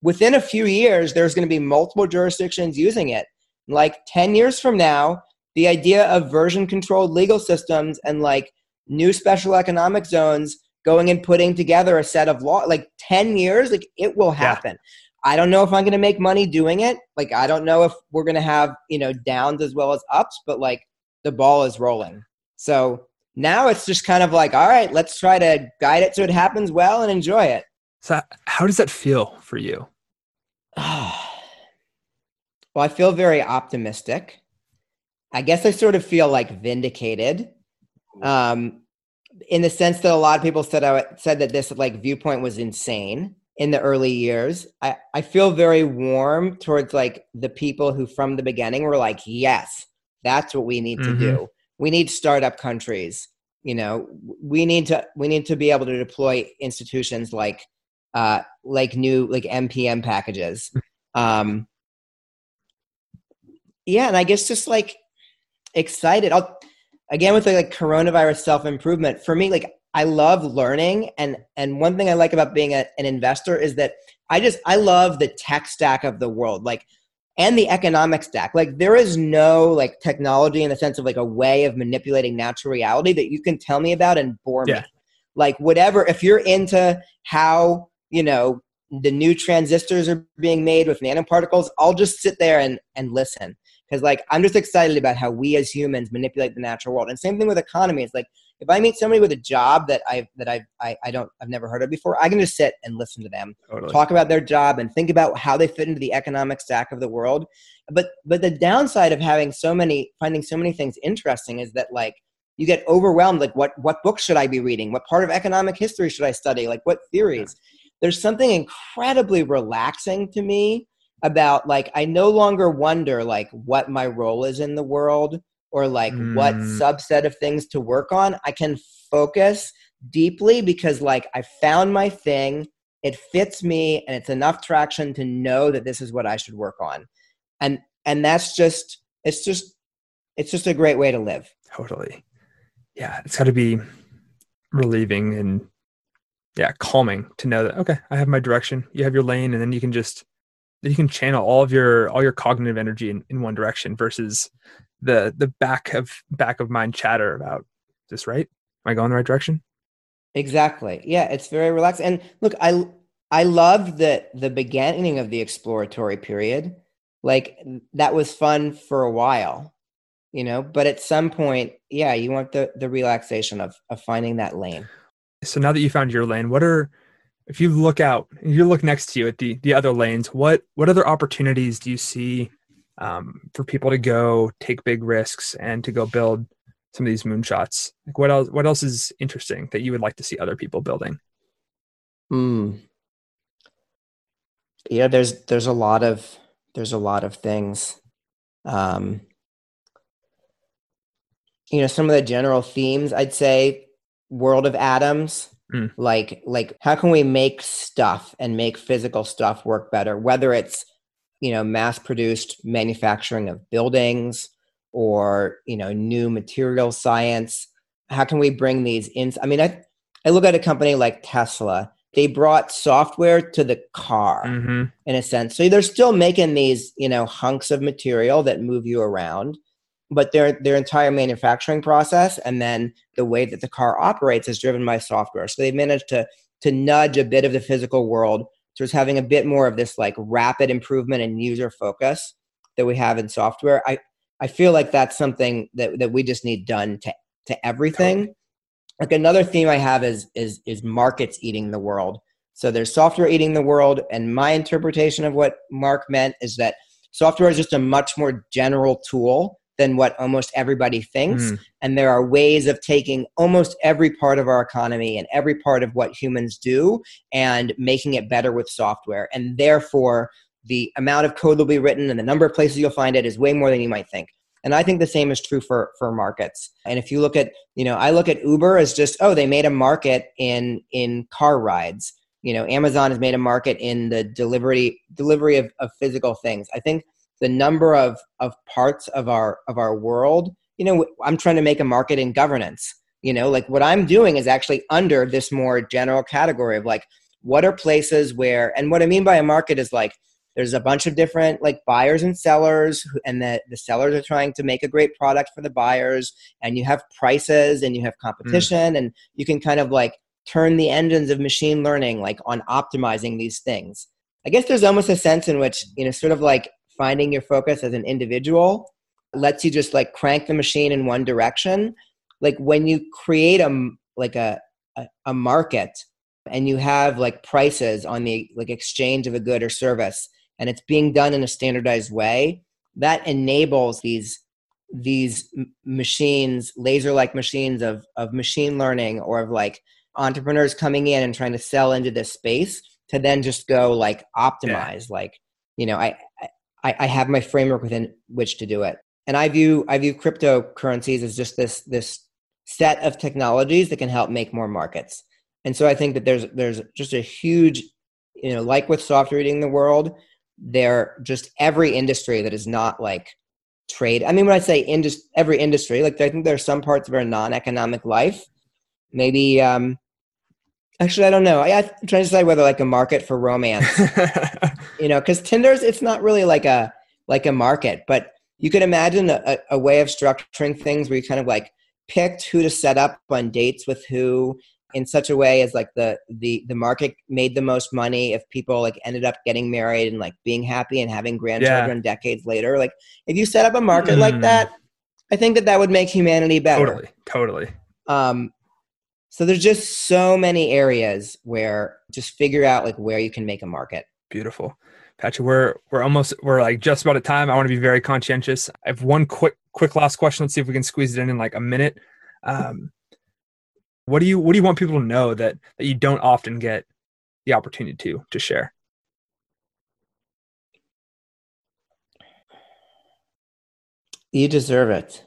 Within a few years, there's going to be multiple jurisdictions using it. Like 10 years from now, the idea of version controlled legal systems and like new special economic zones going and putting together a set of law like 10 years like it will happen yeah. i don't know if i'm going to make money doing it like i don't know if we're going to have you know downs as well as ups but like the ball is rolling so now it's just kind of like all right let's try to guide it so it happens well and enjoy it so how does that feel for you well i feel very optimistic i guess i sort of feel like vindicated um in the sense that a lot of people said I said that this like viewpoint was insane in the early years. I, I feel very warm towards like the people who from the beginning were like, yes, that's what we need mm-hmm. to do. We need startup countries. You know, we need to we need to be able to deploy institutions like uh like new like npm packages. Um yeah, and I guess just like excited. I'll again with the, like coronavirus self improvement for me like i love learning and and one thing i like about being a, an investor is that i just i love the tech stack of the world like and the economic stack. Like there is no like technology in the sense of like a way of manipulating natural reality that you can tell me about and bore yeah. me like whatever if you're into how you know the new transistors are being made with nanoparticles i'll just sit there and and listen. Because like i'm just excited about how we as humans manipulate the natural world. And same thing with economy it's like if i meet somebody with a job that i that I've, i i don't i've never heard of before i can just sit and listen to them. Totally. talk about their job and think about how they fit into the economic stack of the world. But but the downside of having so many finding so many things interesting is that like you get overwhelmed like what what books should i be reading? What part of economic history should i study? Like what theories? Yeah. there's something incredibly relaxing to me about like I no longer wonder like what my role is in the world or like mm. what subset of things to work on. I can focus deeply because like I found my thing, it fits me and it's enough traction to know that this is what I should work on. And and that's just it's just it's just a great way to live. Totally. Yeah, it's got to be relieving and yeah, calming to know that okay, I have my direction, you have your lane and then you can just you can channel all of your all your cognitive energy in, in one direction versus the the back of back of mind chatter about this right? Am i going the right direction? Exactly. Yeah it's very relaxed. And look i i love the the beginning of the exploratory period. Like that was fun for a while you know but at some point yeah you want the the relaxation of of finding that lane. So now that you found your lane what are if you look out, you look next to you at the the other lanes, what what other opportunities do you see um, for people to go take big risks and to go build some of these moonshots? Like what else? What else is interesting that you would like to see other people building? Hmm. Yeah, there's there's a lot of there's a lot of things. Um, you know, some of the general themes I'd say, world of atoms Mm. Like like how can we make stuff and make physical stuff work better? Whether it's you know mass produced manufacturing of buildings or you know new material science. How can we bring these in? I mean, I I look at a company like Tesla. They brought software to the car mm-hmm. in a sense. So they're still making these, you know, hunks of material that move you around. But their their entire manufacturing process and then the way that the car operates is driven by software. So they've managed to to nudge a bit of the physical world towards having a bit more of this like rapid improvement and user focus that we have in software. I I feel like that's something that, that we just need done to to everything. Like another theme I have is is is markets eating the world. So there's software eating the world, and my interpretation of what Marc meant is that software is just a much more general tool than what almost everybody thinks. Mm. And there are ways of taking almost every part of our economy and every part of what humans do and making it better with software. And therefore, the amount of code that will be written and the number of places you'll find it is way more than you might think. And I think the same is true for, for markets. And if you look at, you know, I look at Uber as just, oh, they made a market in in car rides. You know, Amazon has made a market in the delivery delivery of, of physical things. I think the number of of parts of our of our world, you know, I'm trying to make a market in governance. You know, like what I'm doing is actually under this more general category of like what are places where and what I mean by a market is like there's a bunch of different like buyers and sellers and the, the sellers are trying to make a great product for the buyers and you have prices and you have competition mm. and you can kind of like turn the engines of machine learning like on optimizing these things i guess there's almost a sense in which you know sort of like finding your focus as an individual lets you just like crank the machine in one direction like when you create a like a, a, a market and you have like prices on the like exchange of a good or service and it's being done in a standardized way that enables these these machines laser like machines of of machine learning or of like entrepreneurs coming in and trying to sell into this space to then just go like optimize yeah. like you know I, I i have my framework within which to do it and i view i view cryptocurrencies as just this this set of technologies that can help make more markets and so i think that there's there's just a huge you know like with software eating the world they're just every industry that is not like trade. I mean, when I say indus- every industry, like I think there are some parts of our non-economic life. Maybe, um, actually, I don't know. I, am trying to decide whether like a market for romance, you know, because Tinder's it's not really like a like a market, but you could imagine a, a way of structuring things where you kind of like picked who to set up on dates with who in such a way as like the the the market made the most money if people like ended up getting married and like being happy and having grandchildren yeah. decades later like if you set up a market mm. like that i think that that would make humanity better totally totally um so there's just so many areas where just figure out like where you can make a market beautiful Patri, we're we're almost we're like just about at time. I want to be very conscientious. I have one quick quick last question. Let's see if we can squeeze it in in like a minute. Um, what do you what do you want people to know that that you don't often get the opportunity to to share? You deserve it.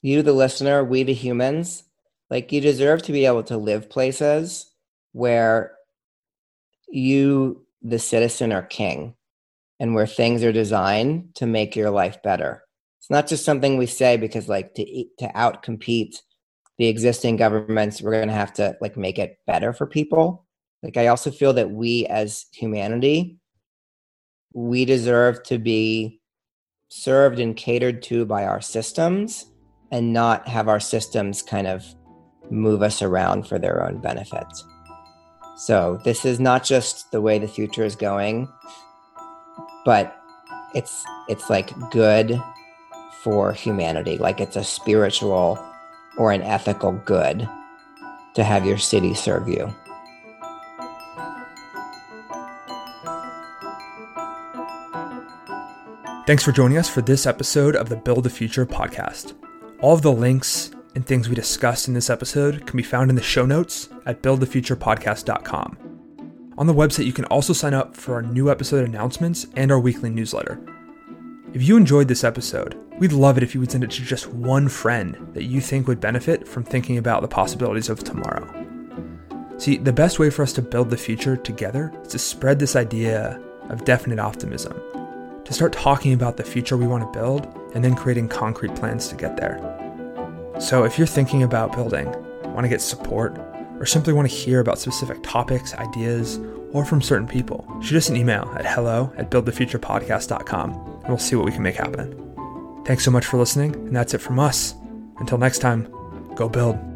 You, the listener, we, the humans, like you deserve to be able to live places where you, the citizen, are king and where things are designed to make your life better. It's not just something we say because, like, to to outcompete the existing governments we're going to have to like make it better for people like i also feel that we as humanity we deserve to be served and catered to by our systems and not have our systems kind of move us around for their own benefit so this is not just the way the future is going but it's it's like good for humanity like it's a spiritual or an ethical good to have your city serve you. Thanks for joining us for this episode of the Build the Future podcast. All of the links and things we discussed in this episode can be found in the show notes at buildthefuturepodcast.com. On the website, you can also sign up for our new episode announcements and our weekly newsletter. If you enjoyed this episode, we'd love it if you would send it to just one friend that you think would benefit from thinking about the possibilities of tomorrow. See, the best way for us to build the future together is to spread this idea of definite optimism, to start talking about the future we want to build and then creating concrete plans to get there. So if you're thinking about building, want to get support, or simply want to hear about specific topics, ideas, or from certain people, shoot us an email at hello at buildthefuturepodcast.com and we'll see what we can make happen. Thanks so much for listening, and that's it from us. Until next time, go build.